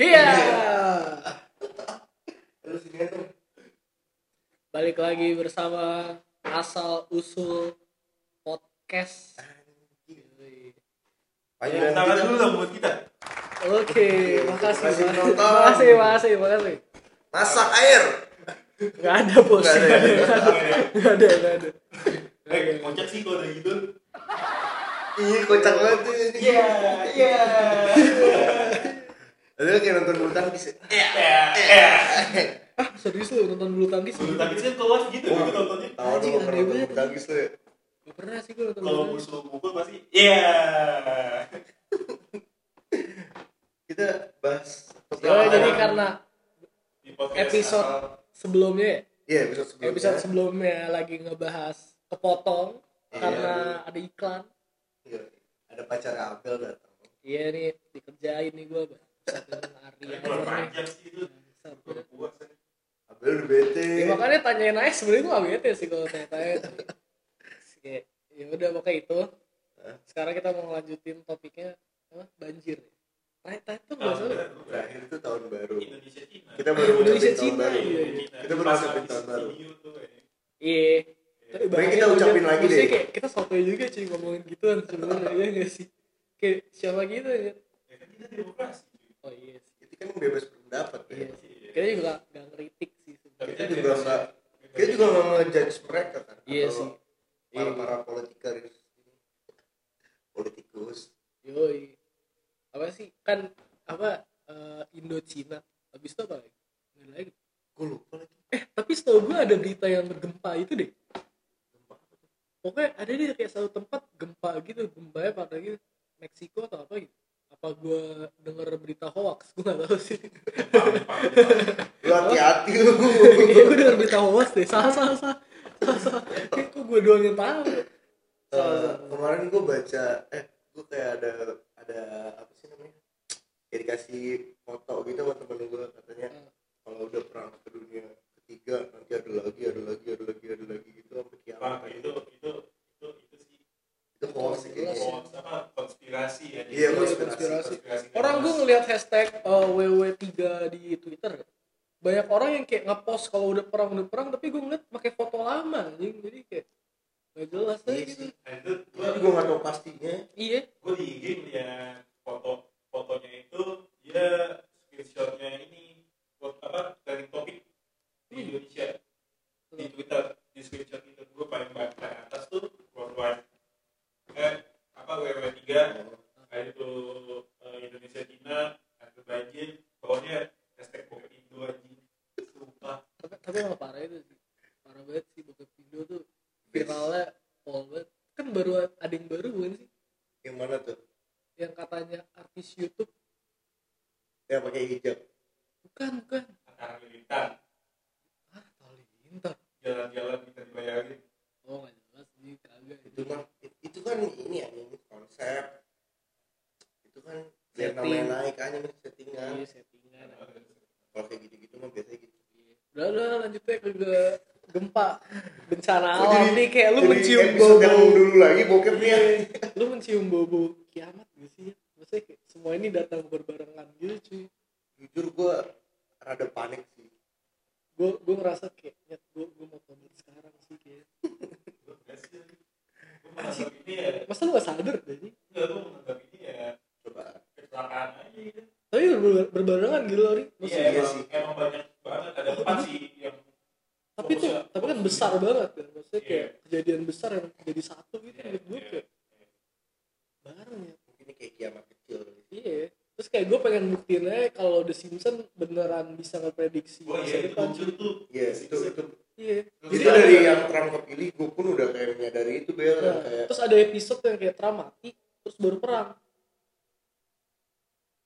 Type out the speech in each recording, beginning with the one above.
Iya. Terus ini tuh Balik lagi bersama asal usul podcast. panggilan Tangan kita dulu dong buat kita. Oke, makasih, Makasih makasih, makasih, makasih, makasih. masak air. Gak ada bos, Nggak ada, gak ada, gak ada, gak ada. Eh, kocak sih kalau udah gitu. Iya kocak banget. Iya, iya. Ada kayak nonton bulu tangkis. ya? Iya, iya. Ah, serius lu nonton bulu tangkis? Bulu tangkis kan kelas gitu Wah. gitu nontonnya. Tahu Anjing, dong pernah nonton bulu tangkis lu ya. Gak pernah sih gue nonton Kalau bulu tangkis. musuh pukul pasti iya. Kita bahas Ya, jadi karena episode sebelumnya ya, Iya episode sebelumnya. episode sebelumnya lagi ngebahas kepotong Iya. karena ada iklan. Iya. Ada pacar Abel datang. Iya nih dikerjain nih gue. Arya Kurang nih. panjang sih itu. Bangsat. Kurang puas. ya. Abel udah bete. Ya, makanya tanyain aja sebenarnya gue gak bete sih kalau tanya-tanya. Kayak, ya udah pokoknya itu. Sekarang kita mau ngelanjutin topiknya apa? banjir. Tanya tanya tuh salah. baru. Terakhir itu tahun baru. Indonesia Cina. Kita baru Indonesia ngucapin tahun Cina, baru. iya. Kita baru ngucapin tahun baru. Eh. Iya. Tapi bahaya kita ucapin lagi deh. kayak kita sotoy juga cuy ngomongin gituan sebenarnya ya nggak sih? Kayak siapa gitu ya? Ya kan kita demokrasi. Oh iya sih. Itu kan bebas berpendapat ya. Iya sih. Kita juga nggak ngeritik sih sebenarnya. Kita juga nggak bebas kita juga nggak ngejudge mereka kan. Iya sih. Para Iya. para politikus. Politikus. Yoi. Apa sih? Kan apa eh, Indo Cina. Habis itu apa lagi? Nggak lagi. Gue lupa lagi. Eh, tapi setahu gue ada berita yang bergempa itu deh. Pokoknya ada deh kayak satu tempat gempa gitu, gempanya pada gitu Meksiko atau apa gitu. Apa gue denger berita hoax? Gue gak tahu sih. Lu hati-hati lu. Kayak gue denger berita hoax deh. Salah, salah, salah. Salah, salah. Kayak kok gue doang yang tahu. Eh, salah. kemarin gue baca eh gue kayak ada ada apa sih namanya kayak dikasih foto gitu sama temen gue katanya Hmm. kalau udah perang ke dunia ketiga nanti ada lagi ada lagi ada lagi ada lagi gitu sampai kiamat itu itu itu itu sih itu hoax hoax apa konspirasi ya. Iya, konspirasi. konspirasi. Konspirasi. Orang gue ngeliat hashtag eh, WW3 di Twitter. Banyak orang yang kayak ngepost kalau udah perang udah perang, tapi gue ngeliat pakai foto lama, anjing. jadi kayak gak jelas aja Iya gitu. Nah, itu gue juga nggak tahu pastinya Iya, gue di IG lihat foto fotonya itu dia screenshotnya ini buat apa trending topik di Indonesia di Twitter di screenshot itu gue paling paling atas tuh worldwide eh apa WW 3 kayak itu eh, Indonesia Cina ada banjir bawahnya hashtag bokep Indo anjing sumpah tapi, tapi emang parah itu sih. Parah banget sih bokep video tuh viralnya pol banget. Kan baru ada yang baru bukan sih? yang mana tuh Yang katanya artis YouTube. yang pakai hijab Bukan, bukan. antara militan Ah, Halilintar. jalan-jalan kita dibayarin Oh, gak jelas sih, kagak. itu kan itu kan ini ya ini konsep itu kan biar Setting. namanya naik aja nih settingan Iya, settingan. kalau kayak gitu-gitu mah biasanya gitu Udah, udah lanjut aja ke ke gempa bencana Kok alam jadi- nih kayak lu Jadi mencium episode bau yang dulu lagi bokepnya lu mencium bau kiamat gak sih? Maksudnya kayak semua ini datang berbarengan gitu cuy. Jujur gue rada panik sih. Gue gue ngerasa kayak nyet gue gue mau tobat sekarang sih kayak. Ini ya. Masa lu gak sadar deh ini enggak gue menganggap ini ya. Coba kecelakaan aja gitu. Tapi ber- berbarengan gitu loh Ri. Iya, iya emang, sih. emang banyak banget. Ada empat sih yang tapi tuh tapi kan besar banget maksudnya kayak Iya. kejadian besar yang jadi satu gitu Iya, menurut gue iya. kayak bareng ya. Mungkin ini kayak kiamat kecil iya. Terus kayak gue pengen buktiin aja kalau The Simpsons beneran bisa ngeprediksi Wah masa iya itu depan. lucu cuy tuh. iya itu itu. Iya. Itu Jadi dari ada- yang Trump kepilih gue pun udah kayak menyadari itu bel Nah, kayak terus ada episode yang kayak Trump mati terus baru perang.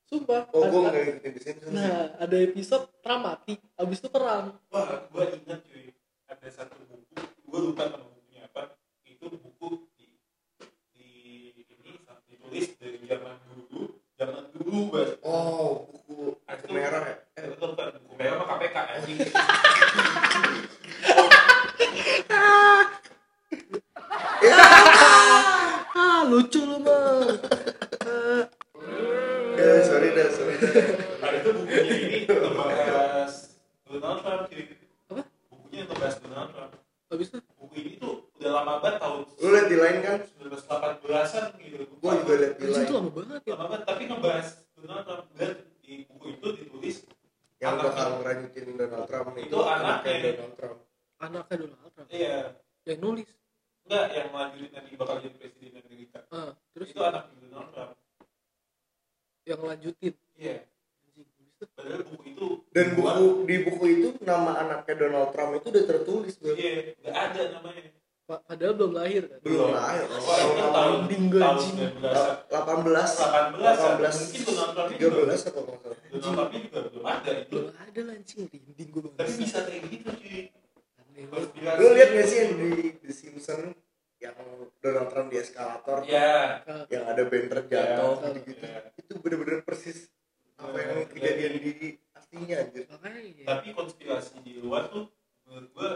Sumpah. Oh gue ada- nggak ngikutin di sini nah ada episode Trump mati abis itu perang. Wah, gua ingat cuy. Ada satu buku, gue lupa nama bukunya apa. Itu buku di, di ini ditulis dari zaman dulu zaman dulu bas. Oh buku itu, merah ya? Eh betul bukan buku merah apa KPK ya ah lucu lu bang. Eh, eh, sorry sorry nah itu bukunya ini ngebahas Donald Trump apa? bukunya ngebahas Donald Trump habis itu buku ini tuh udah lama banget tahun lu liat di lain kan? 1918an gitu. Gua juga liat di lain itu lama banget ya. Lama banget tapi ngebahas Donald Trump. Dan di buku itu ditulis yang bakal ngerajutin Donald Trump itu, itu anaknya Donald Trump. Anaknya Donald Trump. Iya. Yang nulis. Enggak yang lanjutin nanti bakal jadi presiden Amerika. Ah, terus? Itu anak Donald Trump. Yang lanjutin iya. yeah padahal buku itu. Dan buku di buku itu nama anaknya Donald Trump itu udah tertulis bro. iya nggak ada namanya. Pa- padahal belum lahir kan? Belum lahir. Itu tahun anjing. 19 18 18 mungkin Donald Trump itu 13 atau nggak salah. Donald Trump juga belum ada itu. Belum ada lancing rinding gue tapi bisa. kayak gitu cuy. Lu lihat gak sih yang di The Simpsons yang Donald Trump di eskalator? Ya Ah, yang ada banner jatuh Ya. gitu, Ya. itu bener-bener persis apa yang kejadian di aslinya anjir makanya tapi konspirasi di luar tuh menurut gua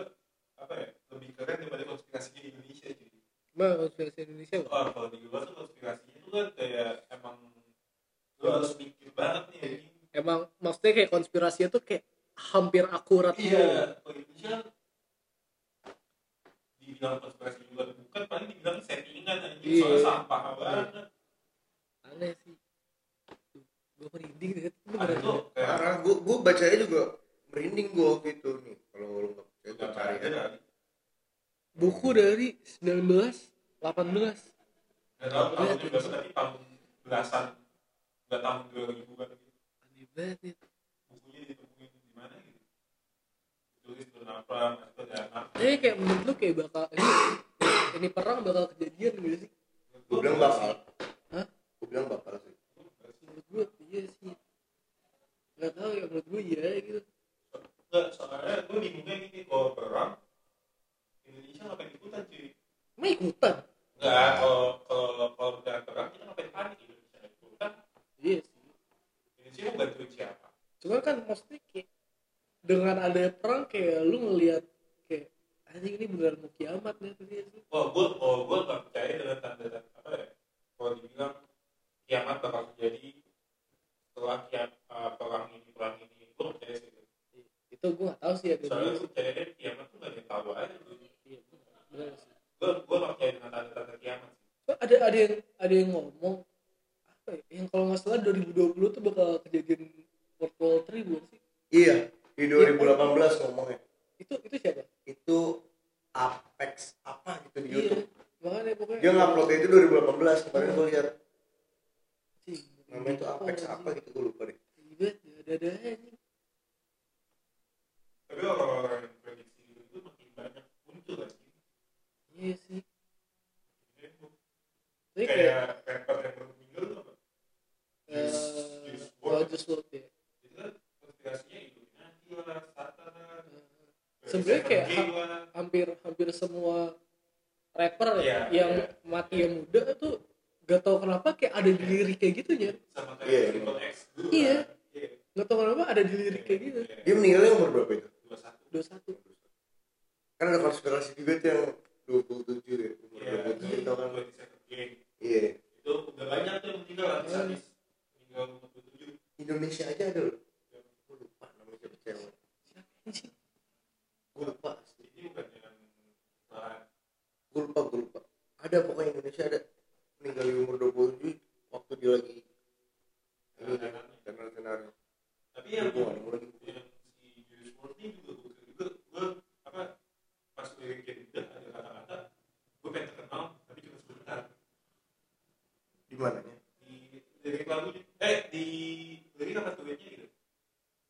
apa ya lebih keren daripada konspirasi di Indonesia cuy Mbak konspirasi Indonesia Bang. oh, kalau di luar tuh konspirasinya tuh kan kayak emang lu harus mikir banget nih anjing. emang maksudnya kayak konspirasinya tuh kayak hampir akurat gitu. iya kalau Indonesia dibilang konspirasi juga bukan paling dibilang settingan anjing Iya. soalnya sampah banget aneh sih gue merinding deh itu karena gua gua bacanya juga merinding gua waktu itu nih kalau lu nggak percaya cari aja. kali buku dari 19 18 nggak tahu tahunnya Lihat, berapa tapi tahun belasan nggak tahun dua ribuan gitu aneh banget ya. bukunya ditemuin di mana gitu? Tulis ada anak Jadi kayak menurut lu kayak bakal ini, ini perang bakal kejadian gitu sih? Gua bilang bakal Hah? gua bilang bakal sih menurut gue iya sih nggak tahu ya menurut gue iya gitu. Enggak, soalnya gue bingungnya gini kalau perang Indonesia ngapain ikutan cuy? Emang ikutan? Enggak, kalau kalau kalau beneran perang kita ngapain panik Indonesia ikutan. Iya sih. Indonesia mau bantuin siapa? Cuma kan maksudnya kayak dengan ada perang kayak lu ngelihat kayak anjing ini beneran mau kiamat nih tadi sih oh gue oh gue nggak percaya dengan tanda tanda apa ya kalau dibilang kiamat bakal terjadi setelah kiam, uh, perang ini perang ini gue nggak percaya sih itu. itu gue nggak tahu sih ya soalnya gue percaya kiamat tuh nggak ada yang tahu aja gue iya bener sih gue gue nggak percaya dengan tanda tanda kiamat sih So, ada ada yang ada yang ngomong apa ya yang kalau nggak salah 2020 tuh bakal kejadian World War 3 bukan sih iya di 2018 ngomongnya itu itu siapa itu Apex apa gitu di iya YouTube makanya pokoknya dia nguploadnya itu 2018 kemarin gue lihat Anjing, namanya itu Apex anjing. apa gitu gue lupa deh ribet ada ada aja tapi orang-orang yang prediksi gitu itu makin banyak muncul lagi iya sih Jadi, tapi kayak kayak rapper yang baru meninggal tuh apa? WRLD. just World ya itu kan konspirasinya Illuminati lah Satan. Lah Sebenarnya kayak lah. hampir hampir semua rapper Iya, yang iya. mati yang muda tuh gak tau kenapa kayak ada di lirik kayak gitu ya sama Iya, kayak Triple X dulu Iya. kan. iya. Gak tau kenapa ada di lirik kayak gitu. Dia meninggalnya umur berapa itu? Dua satu. 21 kan ada konspirasi juga tuh yang 27 ya umur iya 27 itu kan. Iya. Itu udah banyak tuh yang meninggal artis-artis meninggal umur dua tujuh. Indonesia aja ada loh. Gue lupa namanya siapa cewek. Gue lupa. Ini bukan yang gue lupa gue lupa. Ada pokoknya Indonesia ada. Meninggal di umur 27 waktu dia lagi ini channel channel tapi yang gue lagi yang si Julius ini juga gue juga gue apa pas liriknya udah ada kata-kata gue pengen terkenal tapi cuma sebentar di mananya di lirik lagunya eh di lirik apa tweetnya gitu.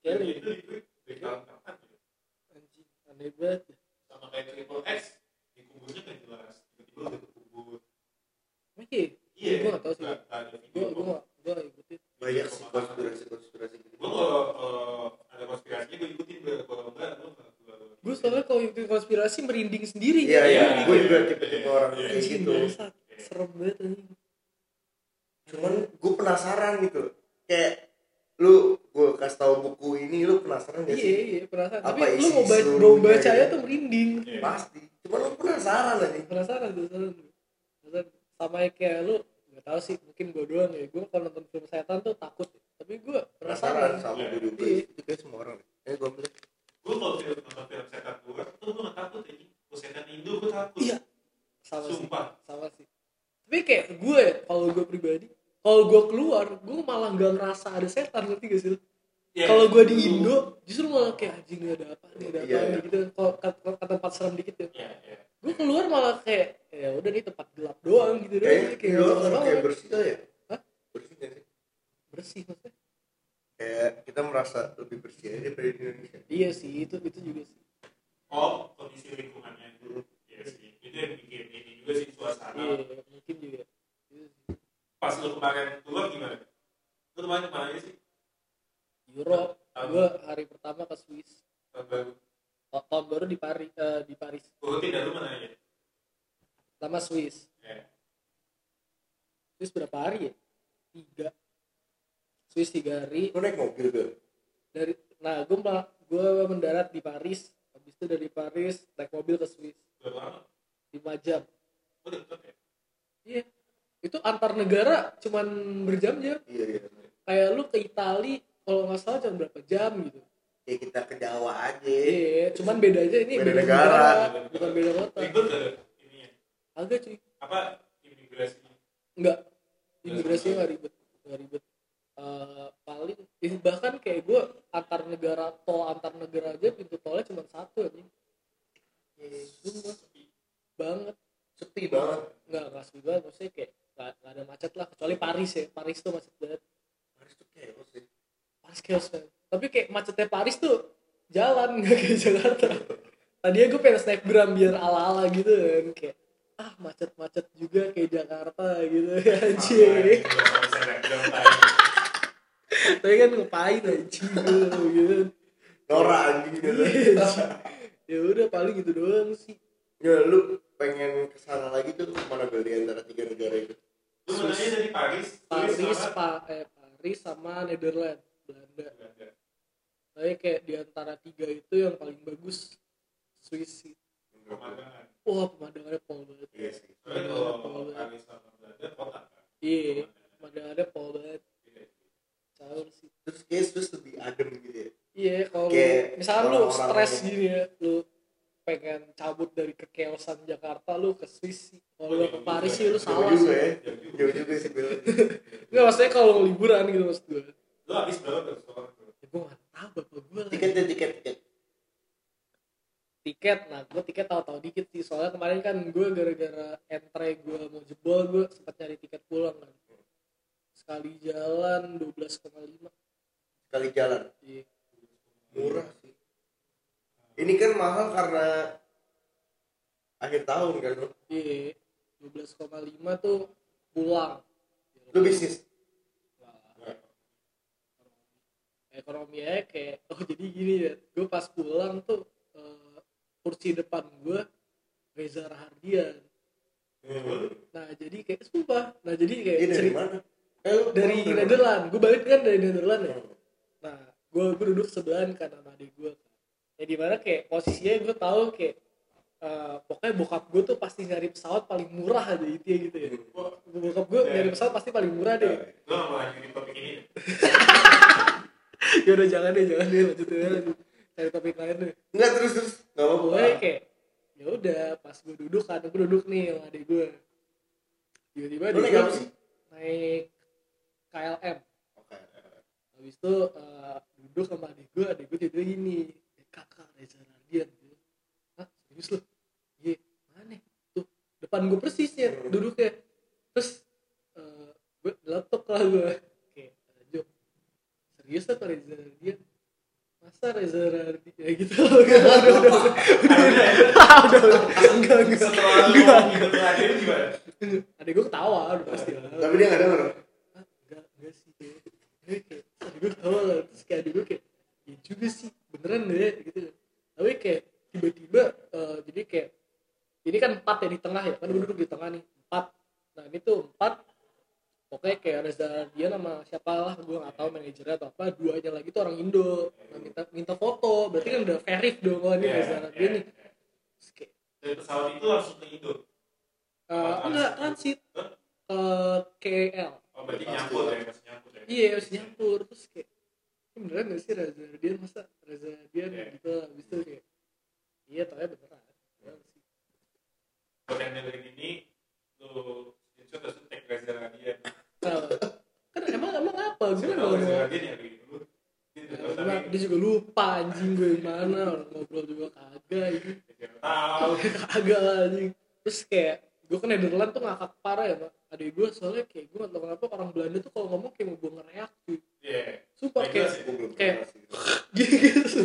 Ya, Lirik lirik. itu di kapan gitu anjing aneh banget sama kayak Triple X dikuburnya kan jelas. Tiba-tiba udah kekubur Emang iya? Iya. Gua nggak tahu sih. gue gue gak gue gak ikutin banyak sih konspirasi konspirasi gitu. Gue kalau ada konspirasinya gue ikutin gue kalau enggak gue gue gue soalnya kalau ikutin konspirasi merinding sendiri. Iya gitu. iya. Iya. gue juga tipe-tipe orang kayak gitu. Serem banget gue penasaran gitu. Kayak lu gue kasih tahu buku ini lu penasaran gak iya sih? iya penasaran. Apa tapi lu mau baca mau bacanya gitu? tuh merinding. Iya. pasti. Cuman lu penasaran aja. Penasaran penasaran. Penasaran. Sama kayak lu nggak tahu sih mungkin gue doang ya. Gue kalau nonton film setan tuh takut tapi gue penasaran. Penasaran sama gue juga Iya. itu kayak semua orang. Eh gue ambil. Gue kalau film nonton film setan gue tuh gue nggak takut ya gue setan Indo gue takut. Iya. Sama sih. Sumpah. Sama sih. Tapi kayak gue ya kalau gue pribadi kalau gue keluar gue malah nggak ngerasa ada setan ngerti gak sih? Ya, kalau gue di Indo justru malah kayak anjing ini ada apa nih ada apa Iya, nih iya. gitu kalau kata, kata tempat serem dikit ya ya, ya. gue keluar malah kayak ya udah nih tempat gelap doang gitu doang Kayaknya kayak apa-apa. kayak bersih lah ya. Hah? Bersih sih? bersih maksudnya Kayak kita merasa lebih bersih aja daripada di Indonesia. iya sih itu itu juga sih oh kondisi lingkungannya ya sih itu yang bikin ini juga sih suasana iya mungkin juga Iya sih. Pas lu kemarin keluar gimana? Lu kemarin ke mana aja sih? Europe Tahun- gue hari pertama ke Swiss. Tahun baru Ta- tahun baru di Paris eh, di Paris. Urutin dari lu mana aja pertama Swiss. Ya. Swiss berapa hari ya? Tiga. Swiss tiga hari. Lu naik mobil gak? dari nah gue gue mendarat di Paris. Habis itu dari Paris naik mobil ke Swiss. Berapa lama? Lima jam. Oh ya? Iya itu antar negara cuman berjam-jam Iya iya. kayak lu ke Itali kalau nggak salah cuma berapa jam gitu. Ya kita ke Jawa aja. iya cuman beda aja ini Beda beda, negara. negara bukan beda kota. Ribet ininya? Agak cuy. Apa imigrasinya? Enggak imigrasinya nggak ribet nggak ribet. Eh, paling eh, bahkan kayak gue antar negara tol antar negara aja pintu tolnya cuma satu aja Sumpah. banget. Sepi banget. nggak nggak sepi banget. Maksudnya kayak nggak ada macet lah kecuali Paris ya. Paris tuh macet banget. Harus tuh chaos sih. Paris chaos banget tapi kayak macetnya Paris tuh jalan nggak kayak Jakarta. Tadinya gue pengen snapgram biar ala ala gitu kan. Kayak ah macet macet juga kayak Jakarta gitu. Anjing. Tapi kan ngapain anjing gitu Norak anjing gitu. Iya, anjing. ya udah paling gitu doang sih. Ya lu pengen ke sana lagi tuh mana di antara tiga negara itu? Aja dari Paris Swiss Paris sama pa, eh, Paris sama Netherlands Belanda Belanda. tapi kayak di antara tiga itu yang paling bagus Swiss sih pemandangan wah pemandangannya pol banget Iya sih. kalau Paris sama Belanda kota kan iya pemandangannya pol banget Iya. caur sih Terus kayak Swiss lebih adem gitu ya. iya kalau misalkan lu stres gini ya lu pengen cabut dari kekeosan Jakarta lu ke Swiss kalau lu ke Paris sih lu Jauh salah sih ya. Jauh juga. Sih nggak maksudnya kalau liburan gitu maksud gue lu habis berapa tuh sekolah ya gue nggak tahu bapak gue Tiketnya tiket tiket. tiket nah gue tiket tahu-tahu dikit sih soalnya kemarin kan gue gara-gara entre gue mau jebol gue sempat nyari tiket pulang kan sekali jalan 12,5 Sekali jalan. iya Murah sih. Ini kan mahal karena akhir tahun kan lu. iya 12,5 tuh pulang. Lu bisnis. Ekonomi aja kayak oh jadi gini ya. Gue pas pulang tuh eh, kursi depan gue Reza Rahardian. Nah jadi kayak sumpah. Nah jadi kayak Dia dari cerita mana? Eh, lu dari Nederland gue balik kan dari Nederland ya? Hmm. nah gue duduk sebelahan kan sama adik gue ya di mana kayak posisinya gue tahu kayak eh, pokoknya bokap gue tuh pasti nyari pesawat paling murah aja itu ya gitu ya Wah, bokap gue Ya. nyari pesawat pasti paling murah deh lu nggak mau lanjutin topik ini ya udah jangan deh jangan deh lanjut aja lanjut cari topik lain deh Enggak terus terus. Enggak apa-apa. gue kayak ya udah pas gue duduk kan gue duduk nih sama adik gue tiba-tiba adik naik gue apa sih? naik KLM Oke. habis itu eh, duduk sama adik gue adik gue tiba gini "Eh, kakak Reza Radian gitu. Hah serius lu? Iya. Mana? Tuh depan gue persisnya Hmm. duduknya. Terus eh, gue laptop lah gue kayak Jo serius lah Reza? Radian masa Reza Radian ya gitu? Loh udah udah udah udah udah udah enggak enggak. Setelah lu Enggak. ngomong gitu adik gue ketawa udah pasti lah. Tapi dia enggak denger. Enggak enggak sih. Kayak kayak gue ketawa lah. Terus kayak adik gue kayak ya juga sih beneran deh gitu. Tapi kayak tiba-tiba eh, jadi kayak ini kan empat ya di tengah ya kan duduk di tengah nih empat. Nah ini tuh empat. Pokoknya kayak Reza dia sama siapa lah gue nggak tahu manajernya atau apa duanya lagi tuh orang Indo. Nah, minta minta foto. Berarti kan udah verif dong oh ini Iya, Reza. Radian nih. Terus kayak, dari pesawat itu langsung ke Indo? Eh, enggak transit. Ke KL oh berarti nyangkut ya masih nyangkut ya? Iya harus nyampur terus kayak beneran gak sih Reza Radian masa Reza Radian Iya. gitu habis itu kayak iya tapi beneran. Beneran sih. buat yang dengerin ini lu screenshot terus tag Reza Nah, kan emang emang apa? Gue nggak tahu Reza ya Dia tahu, Nah, dia juga lupa anjing gue gimana orang ngobrol juga kagak tahu. Kagak lah anjing. Terus kayak gue kan Nederland tuh ngakak parah ya pak. Adik gue soalnya kayak gue gak tau kenapa orang Belanda tuh kalau ngomong kayak mau gue ngereak cuy. Iya. Sumpah Nah, kayak ya. Gue Kayak- gitu.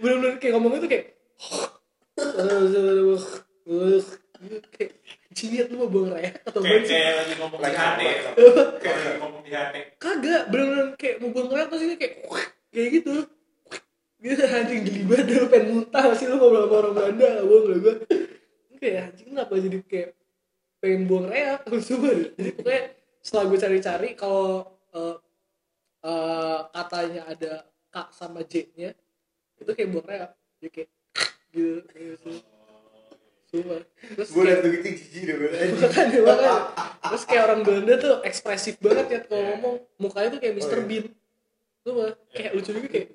Bener-bener kayak ngomongnya tuh kayak kayak lu mau gue ngereak atau kayak kayak lagi ngomong di ya apa? kayak lagi ngomong di HT kagak bener-bener kayak mau gue ngereak terus ini kayak kayak gitu. Gitu anjing geli banget. Lu pengen muntah sih lu ngobrol sama orang Belanda gak bohong lah kayak anjing kenapa jadi kayak pengen buang reak coba deh jadi pokoknya setelah gue cari-cari kalau eh, eh, katanya ada K sama J nya itu kayak buang reak jadi kayak gitu gitu Sumpah. Terus Gue liat begitu jijik deh gue. makanya makanya terus kayak orang Belanda tuh ekspresif banget ya kalau Iya. ngomong mukanya tuh kayak Mr. Oh, iya. Bean tuh mah kayak lucu juga kayak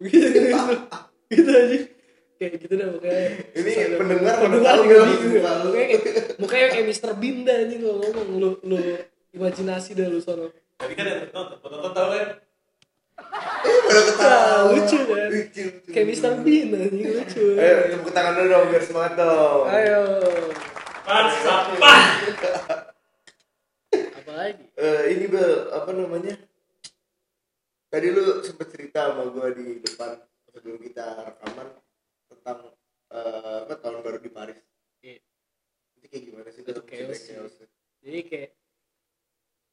gitu gitu, gitu aja kayak gitu dah pokoknya Ini pendengar pendengar juga lu. mukanya kayak mukanya kayak Mr. Bean dah anjing kalau ngomong lu lu imajinasi dah lu sono Tadi kan ada penonton, penonton tahu kan? Pada ketawa. Lucu kan? Lucu, lucu. kayak Mr. Bean anjing lucu Ayo tepuk tangan dulu dong biar semangat dong. ayo Pan sampah. apa lagi Eh, ini bel apa namanya? Tadi lu sempet cerita sama gue di depan sebelum kita rekaman tentang eh, apa tahun baru di Paris. Iya. Itu kayak gimana sih? Itu chaos Cerita sih. jadi kayak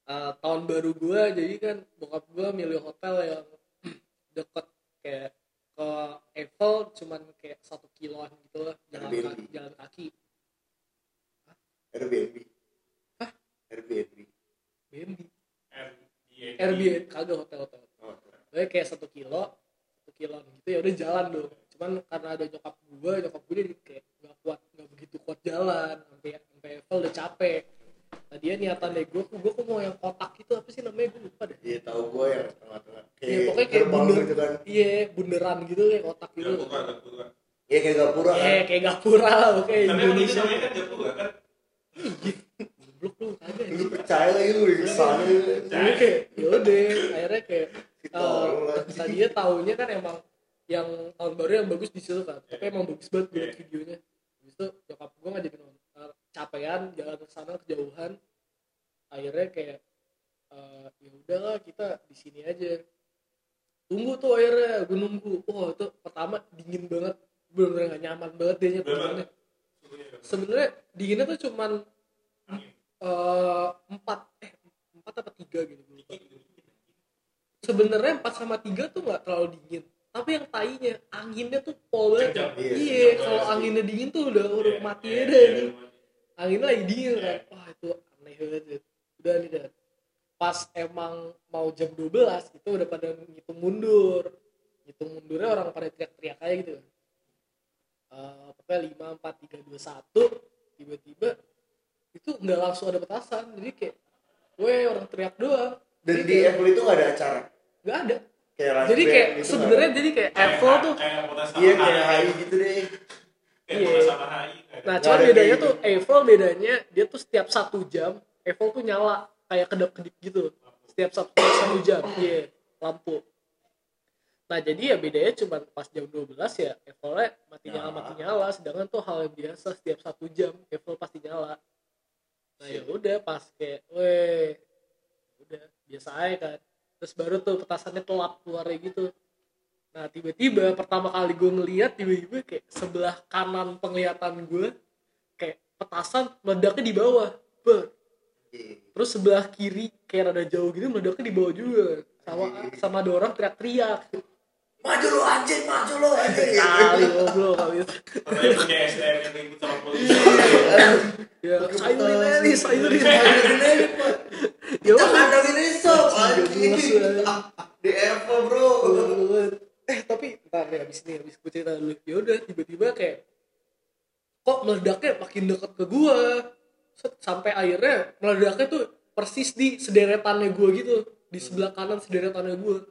eh, tahun baru gua jadi kan bokap gua milih hotel yang deket kayak ke Eiffel cuman kayak satu kiloan gitu lah jalan Airbnb. kaki, jalan kaki Airbnb. Hah? Airbnb. BNB Airbnb. Airbnb kagak hotel hotel Oh, Pokoknya kayak satu kilo satu kiloan gitu ya udah jalan dong cuman karena ada nyokap gua nyokap gua jadi kayak nggak kuat nggak begitu kuat jalan sampai sampai Eiffel udah capek tadinya niatan deh gua gua kok mau yang kotak itu apa sih namanya gua lupa deh Iya tahu gue yang tengah-tengah. Iya, pokoknya kayak bunder. gitu kan. iya bunderan gitu kayak kotak gitu Gapura, Gapura. Iya kayak gapura kan. eh kayak gapura lah kayak Tapi emang itu Indonesia namanya kan Gapura kan? goblok lu kagak Lu percaya lagi lu di sana. jadi kayak yaudah akhirnya kayak Ditolong eh, lagi. tadinya tahunya kan emang yang tahun baru yang bagus di situ kan tapi emang bagus banget gue liat Iya. videonya. Habis itu nyokap gue ngajakin nonton. Capean jalan ke sana kejauhan. Akhirnya kayak eh, ya udahlah kita di sini aja. Tunggu tuh akhirnya gue nunggu. Wah itu pertama dingin banget. Bener-bener gak nyaman banget deh nya sebenarnya dinginnya tuh cuman eh, empat eh empat apa tiga gitu sebenarnya 4 sama 3 tuh nggak terlalu dingin tapi yang tainya anginnya tuh pol banget. Iya, iya kalau anginnya dingin tuh udah udah Iya, mati iya, aja iya, nih iya. anginnya lagi dingin Iya. kan wah itu aneh banget ya. udah nih dan pas emang mau jam 12 itu udah pada ngitung mundur ngitung mundurnya orang pada teriak-teriak aja gitu Eh, pokoknya 5, 4, 3, 2, 1 tiba-tiba itu nggak langsung ada petasan jadi kayak weh orang teriak doang Dan Jadi di Apple itu nggak ada acara. nggak ada Kayak jadi kayak gitu sebenarnya nggak jadi kayak Apple tuh. Iya kayak HI. Gitu deh. Kayak Iya. Nah ada bedanya tuh gitu. Eiffel bedanya dia tuh setiap satu jam Eiffel tuh nyala kayak kedap-kedip gitu. Setiap satu, satu jam iya lampu. Nah jadi ya bedanya cuma pas jam 12 ya Eiffelnya mati nyala mati nyala. Sedangkan tuh hal yang biasa setiap satu jam Eiffel pasti nyala. Nah ya udah pas kayak weh udah biasa aja kan terus baru tuh petasannya telap keluarnya gitu nah tiba-tiba pertama kali gue ngeliat tiba-tiba kayak sebelah kanan penglihatan gue kayak petasan meledaknya di bawah Ber. Terus sebelah kiri kayak rada jauh gitu meledaknya di bawah juga sama sama ada orang teriak-teriak Maju lu anjing, maju lu anjing. kali ngobrol kali itu punya SDM yang ribut sama polisi. ya sayurin aja nih sayurin Pak. Ya udah ini sob Anjing, anjing. jelas, anjing. Di Apple bro. eh tapi ntar nih abis ini abis gue cerita dulu ya udah tiba-tiba kayak kok meledaknya makin deket ke gua sampai akhirnya meledaknya tuh persis di sederetannya gua gitu di sebelah kanan sederetannya gua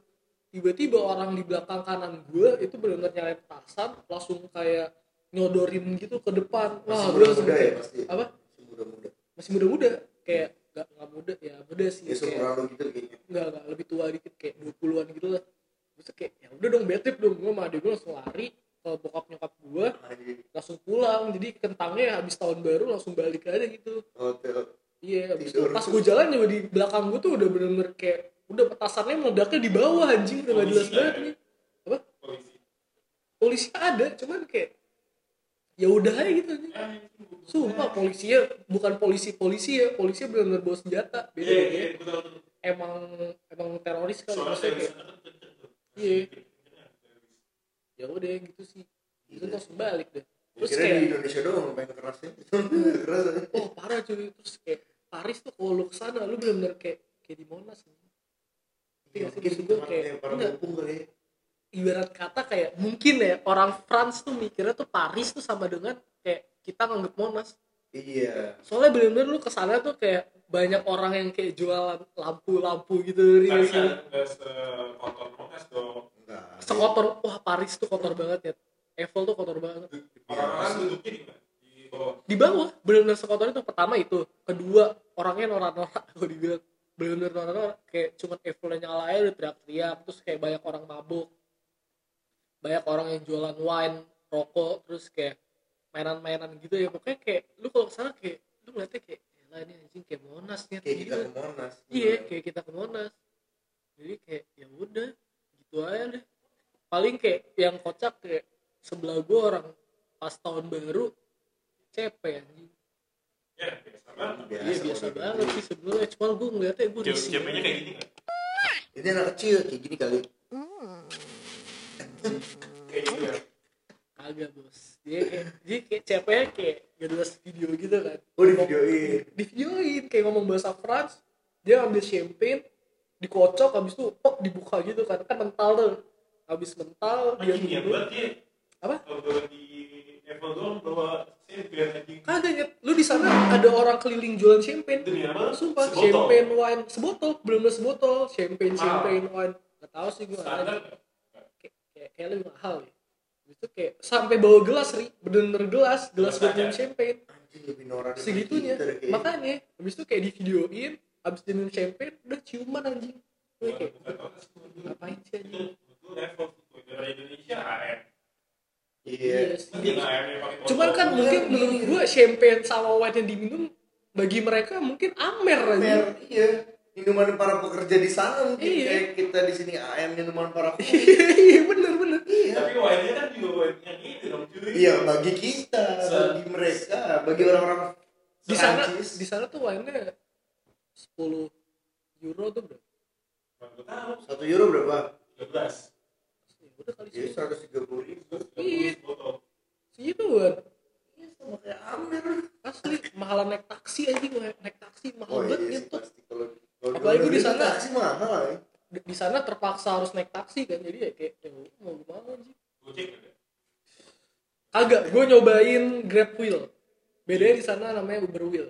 tiba-tiba orang di belakang kanan gua itu benar-benar nyalain petasan langsung kayak nyodorin gitu ke depan wah gua langsung muda-muda ya pasti. apa Masih muda-muda. masih muda-muda kayak nggak nggak muda ya muda sih ya kayak gitu kayaknya nggak nggak lebih tua dikit kayak 20-an gitu lah. Terus kayak ya udah dong bad trip dong. Gue sama adik gue langsung lari ke bokap nyokap gue Anjing. langsung pulang. Jadi kentangnya habis tahun baru langsung balik aja gitu. Hotel iya itu pas gue jalan juga di belakang gue tuh udah bener-bener kayak udah petasannya meledaknya di bawah anjing. Udah gak jelas banget ada. nih. Apa? Polisi. Polisi ada cuman kayak ya udah aja gitu. Ah, sumpah polisinya bukan polisi polisi ya. Polisi bener-bener bawa senjata. Beda iya ya iya tuh emang emang teroris kali. Soalnya maksudnya kayak kan Iya. Ya udah gitu sih. Itu langsung balik deh. Terus Kira di kayak Indonesia doang main kerasnya keras oh parah cuy. Terus kayak Paris tuh kalau lu ke sana lu bener-bener kayak kayak di Monas. Nih. Ya, Iya sih, tempatnya kayak- enggak. Ibarat kata kayak mungkin ya orang France tuh mikirnya tuh Paris tuh sama dengan kayak kita nganggep Monas. Iya. Soalnya bener-bener lu ke sana tuh kayak banyak orang yang kayak jualan lampu-lampu gitu tapi nggak sih? kan nggak sekotor Monas dong. Enggak sekotor wah Paris tuh kotor banget ya. Eiffel tuh kotor banget. Orang-orang duduknya di bawah. Di bawah benar-benar sekotor itu pertama itu. Kedua orangnya norak-norak gue dibilang. Benar-benar norak-norak kayak cuman Eiffelnya nyala aja udah teriak-teriak terus kayak banyak orang mabuk banyak orang yang jualan wine rokok terus kayak mainan-mainan gitu ya. Pokoknya kayak lu kalau ke sana kayak lu ngeliatnya kayak lah ini anjing kayak Monas nih kayak kita gitu. ke Monas. Iya kayak kita ke Monas. Jadi kayak ya udah gitu aja deh. Paling kayak yang kocak kayak sebelah gua orang pas tahun baru CP anjing. Ya biasa banget. Biasa, iya biasa banget. sih sebenarnya. Cuma gue ngeliatnya gue risih ceweknya kayak gini ini anak kecil kayak gini kali kayak gitu ya. Kagak bos. Dia kayak dia kayak kayak gak jelas video gitu kan. Oh di videoin. Di videoin kayak ngomong bahasa France dia ambil champagne dikocok habis itu pok dibuka gitu kan. Kan mental tuh. Habis mental dia anjing ya minum buat dia? Apa? Kalau di Apple doang bawa champion anjing kagak nyet. Lu di sana ada orang keliling jualan champagne. Demi apa? Sumpah Sebotol. champagne wine. Sebotol belum sebotol. Champagne Ah. champagne wine. Gak tahu sih gue standar? Kayak lebih mahal ya. Itu kayak sampai bawa gelas ri. Bener-bener gelas. Gelas Gelas buat minum champagne. lebih norak segitunya. Kita makanya habis itu kayak di videoin habis minum champagne udah ciuman anjing. Gue kayak ngapain sih anjing? Indonesia iya yang pakai cuman kan mungkin menurut gue champagne sama wine yang diminum bagi mereka mungkin amer aja iya minuman para pekerja di sana mungkin Iya. kayak kita di sini AM minuman para pekerja iya bener bener iya tapi wine-nya kan juga yang ini dong cuy iya bagi kita Se- bagi mereka bagi orang-orang di sana di sana tuh wine-nya 10 euro tuh berapa? Satu euro berapa 13 Ya udah kali jadi sih. seratus tiga puluh ribu Iya. 30 botol Segitu kan. iya sama kayak Amer Asli mahalan naik taksi aja gue naik taksi mahal oh banget iya gitu. pasti kalau Apalagi di sana. taksi mahal ya Di, di sana terpaksa harus naik taksi kan. Jadi ya kayak ya mau gimana sih. gojek ada Kagak, gue nyobain Grab Wheel. Bedanya di sana namanya Uber Wheel.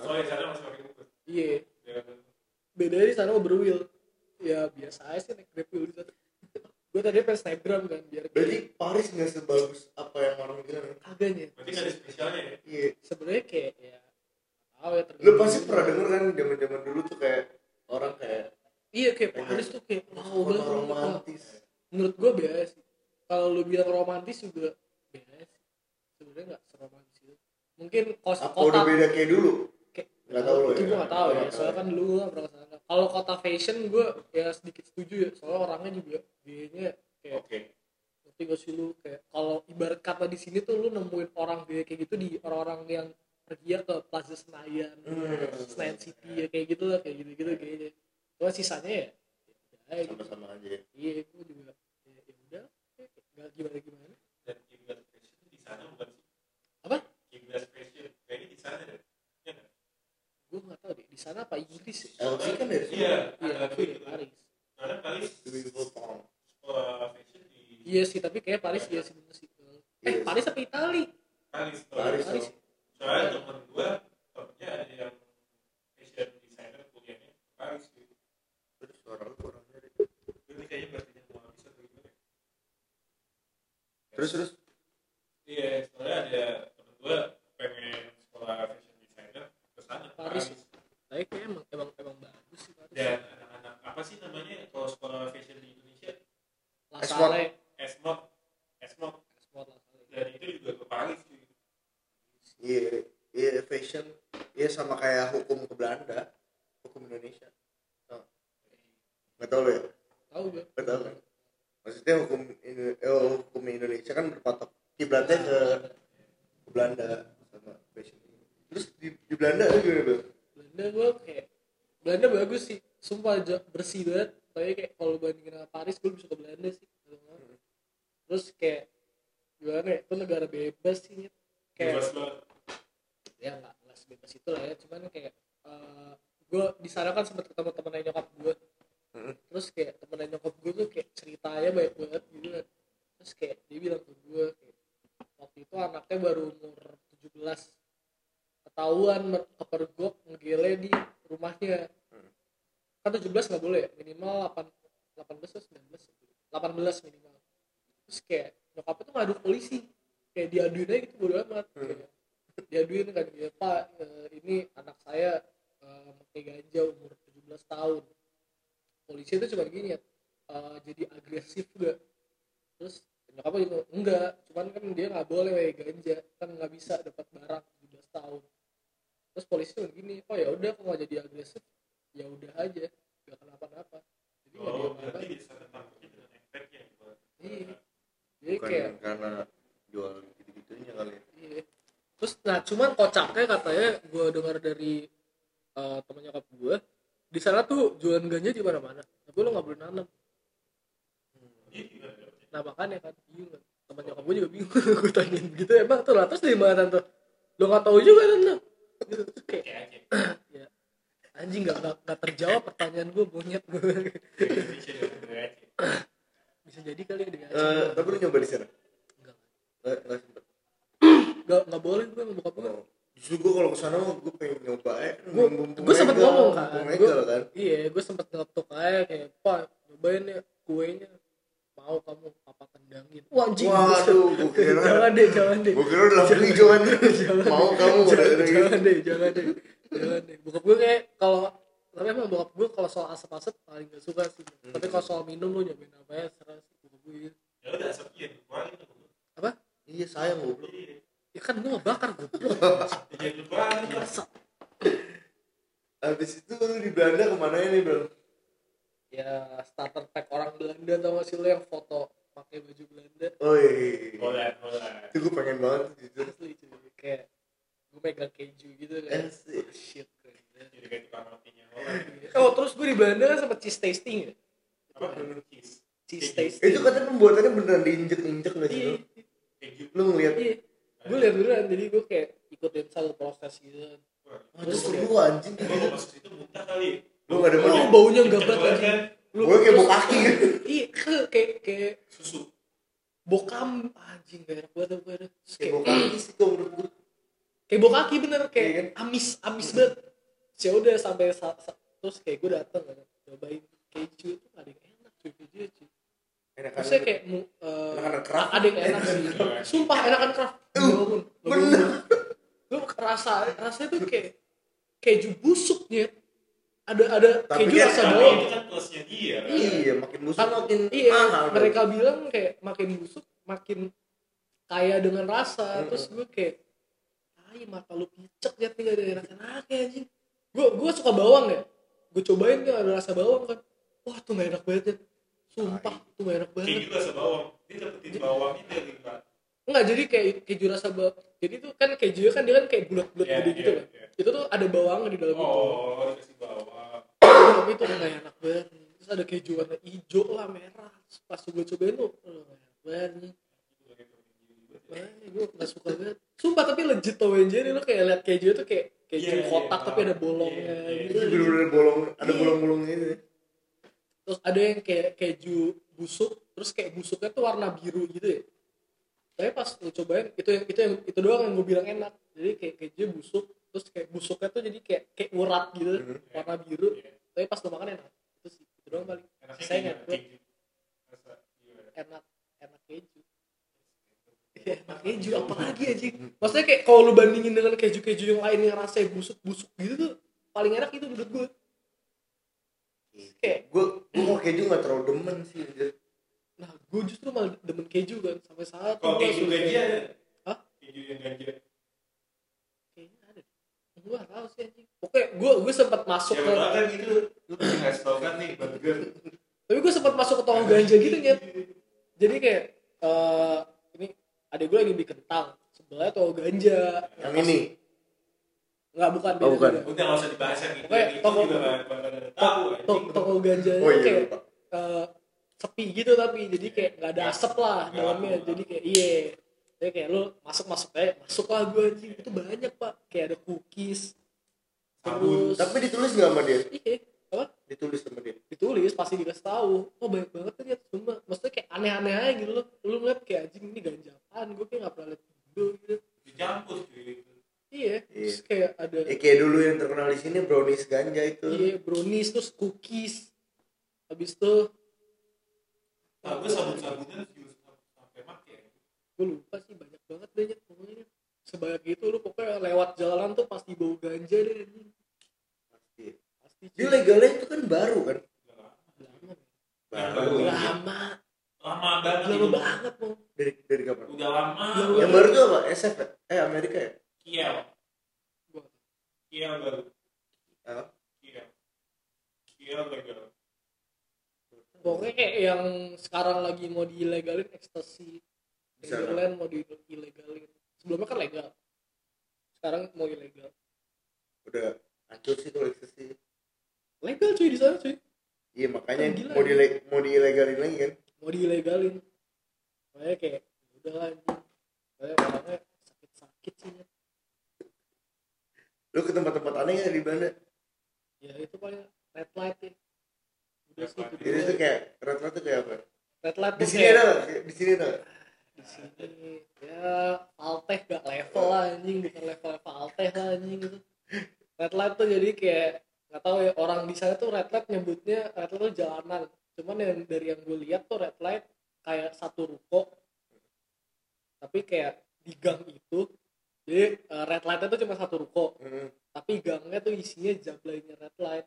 soalnya di sana masih pakai buku Iya. Ya, Bedanya di sana Uber Wheel. Ya biasa aja sih naik Grab Wheel di sana. gue tadi pengen snapgram kan biar berarti Paris nggak sebagus apa yang orang bilang ya? kagaknya berarti nggak ada spesialnya ya iya sebenarnya kayak ya tahu ya lu pasti pernah denger kan zaman zaman dulu tuh kayak orang kayak iya kayak Paris tuh kayak wow banget romantis. Menurut gue biasa kalau lu bilang romantis juga biasa sebenarnya nggak seromantis itu mungkin kos kota udah beda kayak dulu? Kayak Nggak tahu lo itu ya. gue nggak tahu ya soalnya kan dulu gue pernah ke sana. Kalau kota fashion gue ya sedikit setuju ya. Soalnya orangnya juga gayanya kayak oke. Ngerti gak sih lu? Kayak kalau ibarat kata di sini tuh lu nemuin orang gaya kayak gitu di orang-orang yang pergi ya ke Plaza Senayan Hmm. Senayan City ya kayak gitu lah kayak gitu-gitu kayaknya. Cuma sisanya ya ya gitu. Sama-sama aja. Ya. iya gue juga ya, ya udah nggak gimana gimana dan kiblat fashion di sana bukan sih? Apa? Kiblat fashion kayaknya di sana deh. Iya nggak? gue nggak tahu deh di sana apa Inggris ya LV kan dari sini iya iya ada itu gitu ya Paris karena Paris fashion di iya sih tapi kayak Paris iya sih bener sih eh Iya. Paris apa Itali Paris Paris Paris. dong. soalnya temen gue temennya ada yang fashion designer kuliahnya di Paris gitu terus suara lu kurang dari ini kayaknya berarti mau habis atau gimana ya? terus terus iya soalnya ada temen gue pengen sekolah fashion designer ke rasanya kayak emang emang emang bagus sih Paris. dan anak-anak apa sih namanya kalau sekolah fashion di Indonesia La Esport. Salle Esmod Esmod Esport La Salle dan itu juga ke Paris cuy iya iya fashion iya sama kayak hukum ke Belanda hukum Indonesia Tau. nggak tahu lo ya tahu gue nggak tahu kan maksudnya hukum Indo- eh, hukum Indonesia kan berpatok kiblatnya ke, ke Belanda sama fashion terus di, di Belanda lu gimana bang Belanda gue kayak Belanda bagus sih sumpah ja- bersih banget tapi kayak kalau bandingin sama Paris gue lebih suka Belanda sih terus kayak gimana ya itu negara bebas sih Nyet. Kayak bebas banget. Ya nggak nggak sebebas itu lah ya. Cuman kayak gue di sana kan sempat ketemu temen nyokap gue Mm. terus kayak temen nyokap gue tuh kayak ceritanya banyak banget gitu kan. Terus kayak dia bilang ke gue kayak waktu itu anaknya baru umur 17 ketahuan kepergok ngegele di rumahnya. Hmm. kan 17 nggak boleh ya? Minimal 8 18 atau 19 18 minimal. Terus kayak nyokapnya tuh ngadu polisi kayak diaduin aja gitu bodo amat. Hmm. kayak diaduin kan ya pak eh, ini anak saya eh, pakai ganja umur 17 tahun. Polisi itu cuma gini ya eh, jadi agresif gak terus nyokapnya juga enggak cuman kan dia nggak boleh pakai ganja kan nggak bisa dapat barang 17 tahun. Terus polisi cuma gini oh ya udah kalau nggak jadi agresif? Ya udah aja gak kenapa-napa. Jadi nggak oh dia berarti bisa tangkapnya dengan efeknya buat Iya. Jadi bukan kayak karena jual gitu-gitunya kali ya iya. Terus nah cuman kocaknya katanya gue dengar dari uh, teman nyokap gue di sana tuh jualan ganja di mana-mana. Tapi lo nggak boleh nanam. Iya, gimana dapetnya? Nah makanya kan bingung kan. Teman nyokap gue juga bingung. gue tanyain begitu emang tuh lah terus dari mana tante? Lo nggak tahu juga tante. Gitu. Terus kayak ya anjing nggak nggak- terjawab pertanyaan gue monyet gue. Di Bisa jadi kali ya di Eh, tapi lu nyoba di sana Enggak. nggak nggak sempet Nggak nggak boleh gue sama bokap gue. Justru gue kalau ke sana gue pengen nyoba ya Gua- gua sempet ngomong kan, gua- kan Iya, gue sempet ngetok aja kayak, Pak, nyobain ya kuenya. Mau kamu papa tendangin. Wah, anjing. waduh gue kira jangan deh, jangan deh. gue kira udah beli Jangan mau deh. kamu udah jangan, jangan deh, jangan deh. Jangan deh. Bokap gue kayak kalau tapi emang bokap gue kalau soal asap-asap paling gak suka sih. Hmm. Tapi kalau soal minum lu nyobain apa ya serah sih bokap gue. gitu. ya udah asapnya keluarin tuh Apa? iya sayang Iya. Ya kan gue ngebakar goblok. Ya. Asap. habis itu lu di Belanda ke mana nih bro Ya starter pack orang Belanda tau gak sih lo yang foto pakai baju Belanda oh iya Boleh, boleh. itu gue pengen banget jujur asli cuy kayak gue megang keju gitu kan Asik. shit keren banget. Jadi kayak tukang rotinya orang. oh terus gue di Belanda kan sempet cheese tasting ya Apa? Cheese. cheese tasting itu katanya pembuatannya beneran diinjek-injek gak sih iya lu? Keju. lu ngeliat iya gue liat duluan jadi gue kayak ikutin satu proses gitu kan Wah, Terus itu seru anjing Kalau masuk situ muntah kali. Lu nggak ada Lu mau? baunya banget banget kan? Lu- gue kayak bau kaki gitu iya ke- kayak kayak Susu. bokam anjing gak enak banget gue terus kayak bau kaki sih kok menurut gue kayak bau kaki bener Iya kayak kan? amis amis banget ya udah sampai sa- sa- terus kayak gue dateng kan cobain keju itu gak ada yang enak cuy keju cuy enak Maksudnya kayak Enakan craft. ada yang enak sih. Sumpah enakan craft. Walaupun bener. lu rasa rasanya tuh kayak keju busuknya. Ada ada Tapi keju kan rasa bawang. itu kan plusnya dia. kan? iya makin busuk Kan makin iya, mahal mereka bilang kayak makin busuk makin kaya dengan rasa. Mm-mm. Terus gue kayak ay mata lu picek ya tinggal ada rasa anaknya anjing. Gue gue suka bawang ya. Gue cobain tuh ada rasa bawang kan. Wah tuh gak enak banget ya. Sumpah tuh gak enak banget. Keju rasa bawang. Dia dapetin bawangnya dari. Enggak, jadi kayak keju rasa bawang. Jadi tuh kan keju kan dia kan kayak bulat-bulat Iya, gede gitu iya, kan. iya. Itu tuh ada bawang di dalam itu. Oh, dikasih bawang. Tapi itu nggak enak banget. Terus ada keju warna hijau lah merah. Pas gue cobain tuh, oh, enak banget. Makanya gue gak suka banget. Sumpah tapi legit tau Jerry lo kayak liat keju itu kayak keju Iya, iya, kotak tapi ada iya, bolongnya iya, gitu. Itu bener-bener bolong ada bolong-bolongnya itu Terus ada yang kayak keju busuk, terus kayak busuknya tuh warna biru gitu ya. Tapi pas lu cobain itu yang itu yang itu doang yang gue bilang enak. Jadi kayak keju busuk, terus kayak busuknya tuh jadi kayak kayak urat gitu, Mhm. warna biru. Iya. Tapi pas lu makan enak. Itu sih, itu doang paling Saya nggak-. Rasa gimana? enak enak keju. Iya, enak keju apalagi aja. Maksudnya kayak kalau lu bandingin dengan keju-keju yang lain yang rasanya busuk-busuk gitu tuh paling paling enak itu menurut gue kayak gue gue kok keju nggak terlalu demen sih anjir. nah gue justru malah demen keju kan sampai saat Kalau gua keju suka- gaji ada. Hah? Keju yang gaji. kayaknya ada gue gak tahu sih anjing oke gue gue sempat masuk Ya ke betul kan gitu. Lu mesti ngasih tau kan nih burger. tapi gue sempat masuk ke toko ganja gitu nyet jadi kayak eh ini adek gue lagi bikin kentang sebelahnya toko ganja yang ini nggak bukan Oh, bukan. beda-beda. Udah nggak usah dibahas yang itu. Oke, Yang itu toko- juga nggak nggak ada tahu. toko, ganja oh iya. kayak lupa eh, sepi gitu tapi jadi kayak nggak ada asap lah Nggak, dalamnya. nggak. jadi kayak iya. Jadi kayak lu masuk masuk aja masuk lah gue anjing. Itu banyak pak. Kayak ada cookies Sabun. terus tapi ditulis nggak sama dia? Iya. Apa? Ditulis sama dia? Ditulis pasti dikasih tahu. Oh banyak banget ya cuma maksudnya kayak aneh-aneh aja gitu loh. Lu ngeliat kayak anjing ini ganja apaan gue kayak nggak pernah liat dulu gitu. Dicampur cuy. iya. Terus kayak ada ya kayak dulu yang terkenal di sini brownies ganja itu. Iya brownies terus cookies habis itu Nah, gue sabun-sabunan juga sampai make. gue lupa sih banyak banget Nyet, pokoknya sebanyak itu lu pokoknya lewat jalan tuh pasti bau ganja deh esto sí. Satu ruko tapi kayak di gang itu jadi eh, red lightnya tuh cuma satu ruko Hmm. tapi gangnya tuh isinya jablainya red light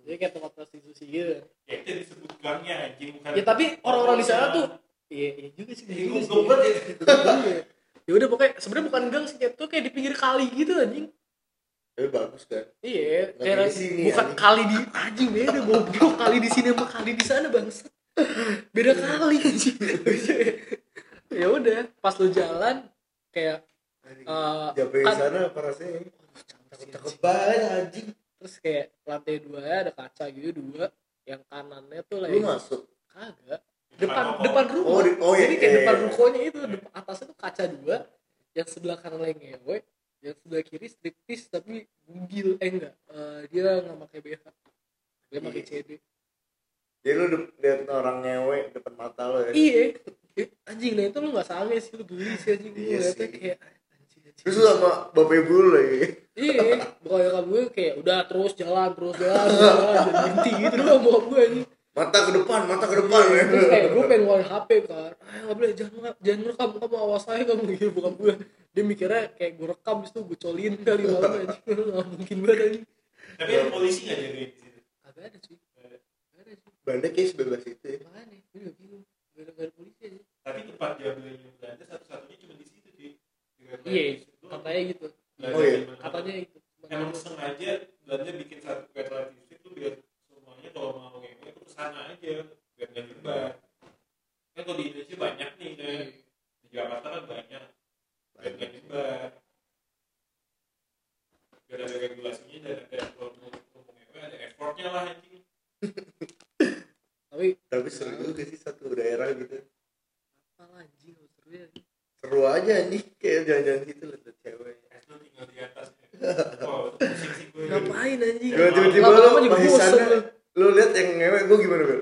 jadi kayak tempat prostitusi gitu Ya itu disebut gangnya anjing bukan. ya tapi orang-orang di sana tuh iya iya juga sih iya juga sih goblok banget ya. ya udah pokoknya sebenarnya bukan gang sih Nyet. tuh kayak di pinggir kali gitu anjing tapi bagus kan iya kayak sini, bukan anjing. kali di anjing beda goblok kali di sini sama kali di sana bangsa beda kali anjing. Ya udah pas lu jalan kayak eh, di kan- sana apa rasanya Cakep cakep banget anjing. Terus kayak lantai dua ada kaca gitu dua. Yang kanannya tuh lu lagi masuk? Kagak. Depan toko. depan rumah Oh, di- oh, iya, jadi kayak iya, depan iya. rukonya itu depan, atasnya tuh kaca dua. Yang sebelah kanan lagi ngewe yang sebelah kiri striptis tapi bugil eh enggak. Eh, dia nggak pakai BH dia pakai Iya. CD jadi lu liat orang ngewe depan mata lo ya? Iya. Anjing nah itu lu nggak sange sih lu geli sih anjing. Gue Iya liatnya sih. kayak anjing anjing. Terus lu sama bapak ibu lu lagi? Iya pokoknya kamu gue kayak udah terus jalan terus jalan jalan. Jadi berhenti gitu doang bokap gue anjing. Mata ke depan mata ke depan ya terus kayak gue pengen ngeluarin HP kan ah nggak boleh jangan jangan rekam kamu awas aja kamu. Gitu bukan gue dia mikirnya kayak gue rekam tuh gue colin kali malam aja nggak mungkin banget anjing. Tapi ada polisi nggak jadi kagak ada cuy Belanda kayak sebebas itu ya. Makanya gue juga bingung gak ada, gak ada polisi aja. Tapi tempat jablanya Belanda satu-satunya cuma di situ. Di iya katanya gitu Nggak Oh, ada iya. di mana-mana. katanya itu Emang sengaja Belanda bikin satu red light di situ biar semuanya kalau mau ngewe itu ke sana aja biar nggak nyebar. Kan kalau di Indonesia banyak nih kan. Di Jakarta kan banyak. Biar nggak nyebar. Biar ada regulasinya dan ada kalau mau mau ngewe ada effortnya lah anjing. tapi tapi seru juga sih satu daerah gitu apa lah anjing lu seru ya seru aja nih kayak jalan-jalan gitu liat cewek Es lu tinggal di atasnya. Oh, itu pusing sih gue. ngapain anjing gue tiba-tiba Lama-lama lu juga masih bosen sana lu. lu lihat yang ngewe gue gimana bel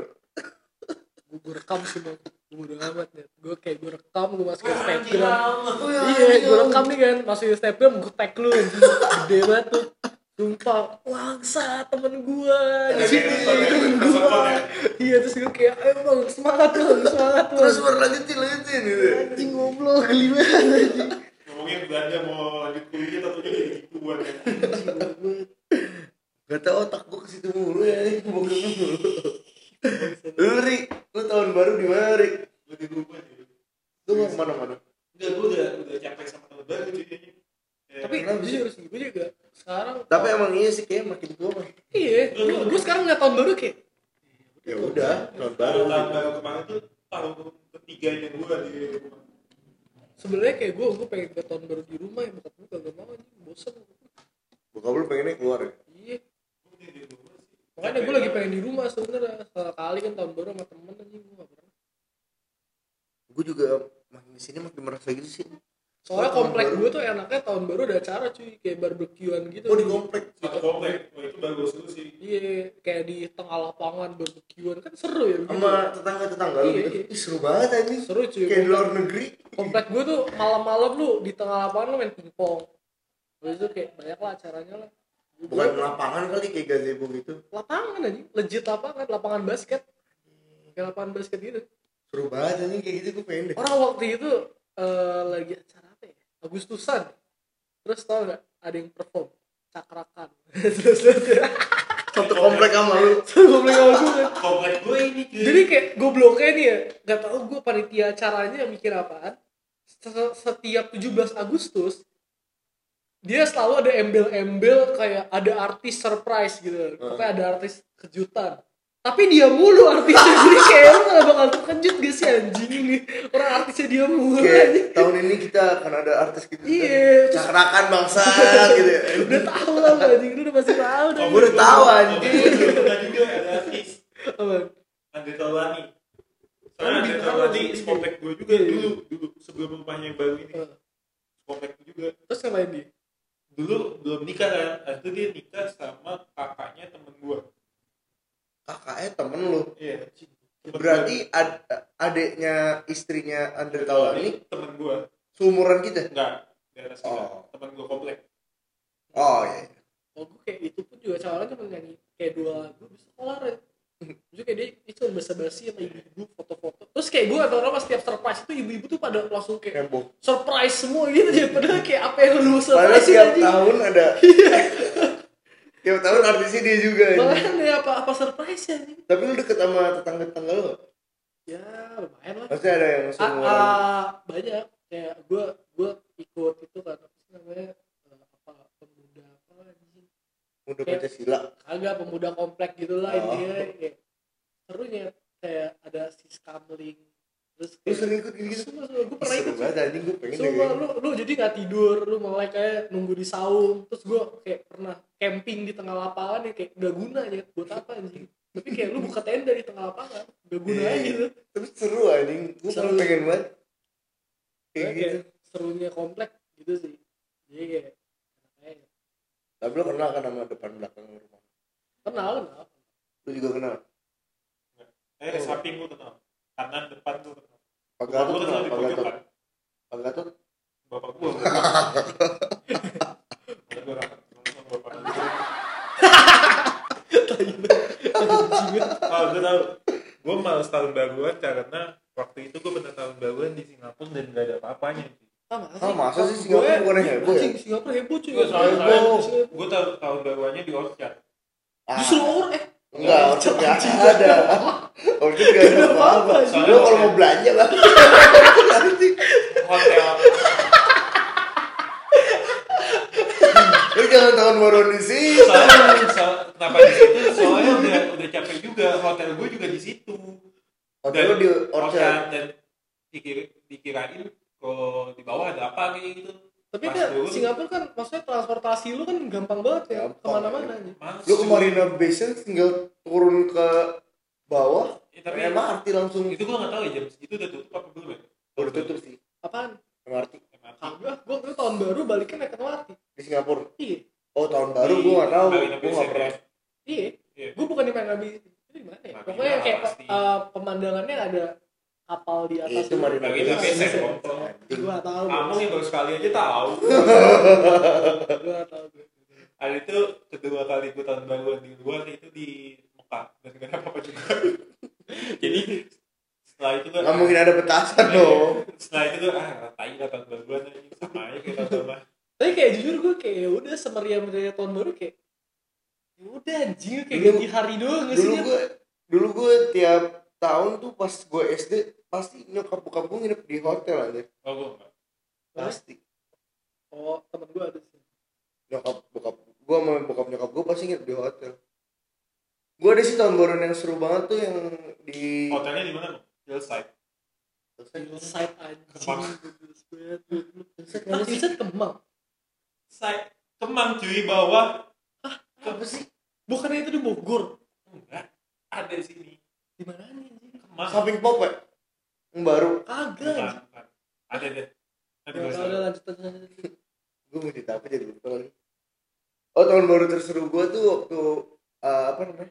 gue, gue rekam sih bang gue udah amat ya gue kayak gue rekam gue masukin Wah, anjing Instagram Allah. iya gue rekam nih kan masukin Instagram gue tag lu anjing. gede banget tuh sumpah wangsa temen gue iya terus gue kayak ayo bang semangat bang semangat bang terus baru lanjutin gitu anjing goblok banget anjing Ngomongin Belanda mau lanjut kuliah atau jadi gituan ya. Gak tau otak gue ke situ mulu ya, bokep mulu. Lu Ri, lu tahun baru di mana Ri? gue di rumah sih Lu mau ke mana-mana? enggak gue udah udah capek sama tahun baru Ya, tapi jujur sih gue juga sekarang Tapi emang iya sih kayak makin tua makin. Sekarang nggak tahun baru kayak Ya udah, tahun baru. tahun baru kemarin tuh tahun ketiganya gue di rumah. Sebenarnya kayak gue gue pengen ke tahun baru di rumah ya. Bokap gue gak mau anjing. Bosan. Bokap lu pengennya keluar ya? iya. Makanya gue lagi pengen di rumah sebenarnya. Sekali kali kan tahun baru sama temen anjing. Gue gak pernah. Gue juga makin di sini makin merasa gitu sih. Soalnya komplek gue tuh enaknya tahun baru ada acara cuy kayak barbekyuan gitu Oh di komplek. satu komplek oh, itu bagus dulu sih iya kayak di tengah lapangan barbekyuan kan seru ya begitu. Sama tetangga-tetangga lu Iya, gitu. iya. Seru banget anjing. seru cuy Kayak di luar negeri. komplek gue tuh malam-malam lu di tengah lapangan lu main pingpong Habis itu kayak banyak lah acaranya lah Bukan lapangan kali kayak gazebo gitu. lapangan aja legit lapangan lapangan basket kayak lapangan basket gitu Seru banget anjing kayak gitu gue pengen deh. orang waktu itu eh, lagi acara ya Agustusan. Terus tau gak ada yang perform cakrakan. Terus terus Satu komplek sama lu. komplek sama gue kan. komplek gue ini cuy. Jadi kayak gobloknya nih ya gak tau gue panitia acaranya mikir apaan Se- setiap 17 Agustus dia selalu ada embel-embel kayak ada artis surprise gitu. Pokoknya ada artis kejutan tapi dia mulu artisnya jadi kayak lu gak bakal terkejut gak sih anjing ini? Orang artisnya dia mulu Kayak anjing. tahun ini kita akan ada artis gitu. Iya, Cakrakan bangsa gitu ya. udah tahu lah lu, anjing. Lu udah pasti tahu dah Oh, gue udah tahu anjing. gue juga ada artis. Apa? Andre Taulani soalnya Andre di- Taulani komplek gue juga iya, iya. dulu dulu sebelum rumahnya yang baru ini. Gue juga. Terus ngapain dia dulu belum nikah kan itu dia nikah sama kakaknya temen gue Kakaknya temen lu. iya Berarti ad- adiknya istrinya Andre Taulani temen gue seumuran kita. enggak atas kita Oh. temen gue komplek Oh iya. iya. oh gue kayak itu pun juga caranya cuma nyanyi kayak dua lagu bisa kelar ya Terus kayak dia, dia cuma basa-basi sama ibu-ibu foto-foto Terus kayak gue atau apa setiap surprise itu ibu-ibu tuh pada langsung kayak Heboh. surprise semua gitu ya Padahal kayak apa yang lu Padahal surprise tiap anjing tahun ada. tiap tahun artisnya dia juga. ya apa, apa surprise ya Tapi lu deket sama tetangga-tetangga lu? nggak? Ya lumayan lah Pasti ada yang Ah, seumuran. ah, banyak kayak gue gue ikut itu kan apa sih namanya eh, apa pemuda apa Udah kayak- Pancasila. kagak pemuda komplek gitu lah Oh. intinya kayak serunya kayak ada si skamling terus Lu sering ikut gitu? semua semua gue pernah ikut banget anjing gue pengen deh semua lu lu jadi nggak tidur lu malah kayak nunggu di saung terus gue kayak pernah camping di tengah lapangan ya kayak gak guna ya buat apa anjing tapi kayak lu buka tenda di tengah lapangan gak guna Iya. aja gitu Tapi seru anjing. Gue Seru. pernah pengen banget. Kayak Kayak gitu. serunya komplek gitu sih jadi kayak Tapi lu kenal kan sama depan belakang rumah. kenal kenal Lu juga kenal. eh Oh. samping gue kenal kanan depan kenal Pak bapak Gatot di Pak Gatot. Pak. Gatot. bapak gue oh gue tahu. Gue males tahun baruan karena waktu itu gue pernah tahun baruan di Singapura dan gak ada apa-apanya. Ah, Ah, masa sih Singapura bukannya heboh ya? Singapura heboh cuy. Gue tahun tahun baruannya di Orchard. Ah, Justru orang eh Enggak, Orchard nggak ada. Orchard nggak ada apa-apa. Soalnya kalau mau belanja bang. hotel Lu jangan tahun baru di sini. soalnya soal, kenapa di situ soalnya udah udah capek juga hotel gue juga di situ Hotel lu di Orchard. Dan dikira, dikirain kalau di bawah ada apa kayak gitu tapi kan dulu- Singapura kan maksudnya transportasi lu kan gampang banget ya Gampang. ke mana-mana aja. Males. Lu ke Marina Bay Sands tinggal turun ke bawah. Ya, tapi MRT langsung. itu gue nggak tahu ya jam segitu udah tutup apa belum ya Udah tutup sih. Apaan? MRT MRT. Kagak, gua gua tahun baru baliknya naik MRT. di Singapura. Iya, Oh tahun baru gua nggak tahu. Gua nggak pernah. ya. iya. Iya. Gua bukan di Marina Bay. Itu di mana ya? Pokoknya kayak eh, pemandangannya ada kapal di atas. Itu Marina Bay Gua tahu. kamu yang baru sekali aja tahu Gua tahu. gua. Hari itu kedua kali gue tahun baruan di luar itu di Mekah dan gak ada apa-apa juga. Jadi setelah itu gue Nggak mungkin ada petasan dong. Setelah itu gue ah tai lah tahun baruan sama aja kayak tahun lama. Tapi kayak jujur gue kayak ya udah semeriah meriah tahun baru kayak ya udah anjing kayak Dulu- ganti hari doang dulu gue dulu gue tiap tahun tuh pas gue SD pasti nyokap bokap gue nginep di hotel aja oh gue enggak. Pasti. Oh temen gue ada sih. Nyokap bokap gue sama bokap nyokap gue pasti nginep di hotel. Gue ada sih tahun baru yang seru banget tuh yang di hotelnya di mana bang? Hillside. Hillside. Anjing. Hillside mana sih? Hillside Kemang. Side kemang cuy bawah. Apa sih? Bukannya itu di Bogor? Enggak. Ada di sini. Di mana nih anjing? Kemang. Samping pop ya baru? Kagak ada deh. Ya, udah, lanjut gue mau cerita apa jadi lupa lagi. Oh tahun baru terseru gue tuh waktu uh, apa namanya?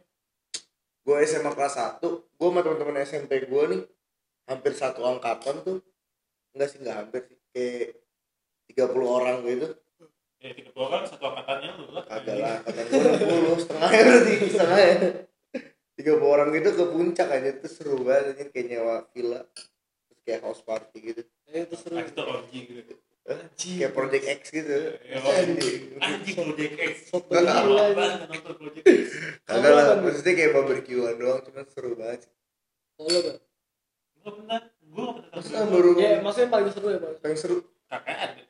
Gue SMA kelas 1 gue sama teman-teman SMP gue nih hampir satu angkatan tuh. Enggak sih enggak hampir sih. Kayak 30 orang gitu ya tiga puluh orang satu angkatannya lu lah. Kagak lah angkatan gue 60 setengahnya berarti setengahnya 30 orang gitu ke puncak aja tuh seru banget aja kayak nyewa villa terus kayak house party gitu. Eh, itu seru. Itu gitu. Anjing kayak project X gitu. Ya, Anjing. anjing project X. Nggak, gila nonton project X? Kagak lah maksudnya kayak barbekyuan doang cuman seru banget. Kalau lo Bang? Gue pernah, gue gak pernah kan baru ya maksudnya paling seru ya bang? Paling seru. Kakak ada.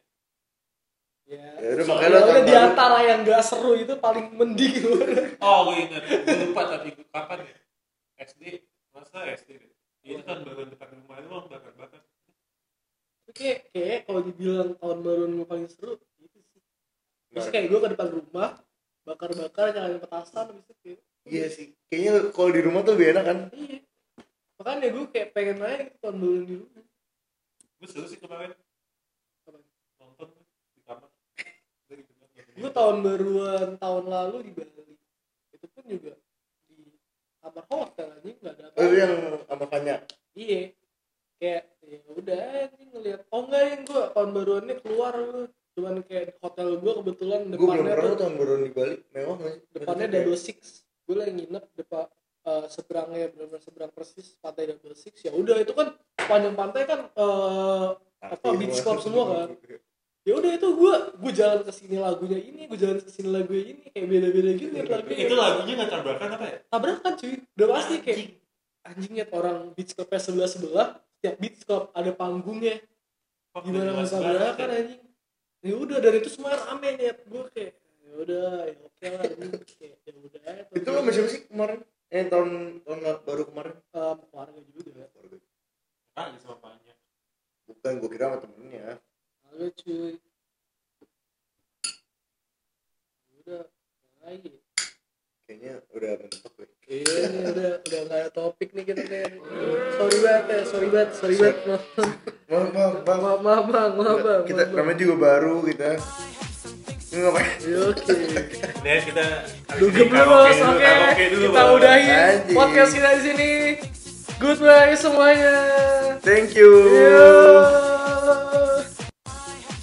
Ya ya udah makanya lo udah di baru antara yang gak seru itu paling mending Oh, gue ingat. Gue lupa tapi gue kapan ya? SD, masa SD deh. Itu kan baru depan rumah itu bakar-bakar. Tapi kayak kayak kalau dibilang tahun baru yang paling seru itu sih Maksudnya kayak gue ke depan rumah bakar-bakar nyalain petasan habis itu kayak iya sih kayaknya kalau di rumah tuh lebih enak kan iya makanya gue kayak pengen aja gitu tahun baru di rumah Gue seru sih kemarin. Apa? Nonton di kamar. Udah gitu, nonton. Gue tahun baruan tahun lalu di Bali. Itu pun juga di kamar hotel aja nggak ada oh itu apa yang sama Fanya. Iya. Kayak ya udah anjing ngeliat. Oh enggak yang gue tahun baruannya keluar gue cuman kayak hotel gue kebetulan gue belum depannya pernah tuh tahun baru di Bali. Mewah nggak sih? Depannya double six. Gue lagi nginep depan eh, seberangnya benar-benar seberang persis pantai double six. Ya udah itu kan panjang pantai kan eh, kayak apa, beach club semua kan? ya udah itu gue gue jalan ke sini lagunya ini gue jalan ke sini lagunya ini kayak beda-beda gitu ya lagunya Itu lagunya nggak tabrakan apa ya? tabrakan cuy. Udah pasti kayak anjingnya orang beach clubnya sebelah sebelah setiap beach club ada panggungnya. Kok gimana nggak banget tabrakan ya? anjing? Ya udah dari itu semua rame nih gue kayak ya udah ya oke lah kayak ya udah itu lo sama siapa sih kemarin? Eh tahun tahun baru kemarin? Um, keluarga juga. Kali sama banyak. bukan gue kira sama temennya. Halo cuy udah lagi kayaknya udah mentok gue iya nih udah udah nggak ada topik nih kita nih. Sorry banget ya sorry banget sorry banget maaf. Maaf maaf maaf. Maaf maaf bang maaf bang kita namanya juga baru kita. Ini ngapain? Ya, oke. Dan kita dugem dulu oke dulu, kita udahi Anjing. podcast kita di sini. Goodbye semuanya. Thank you. Yo.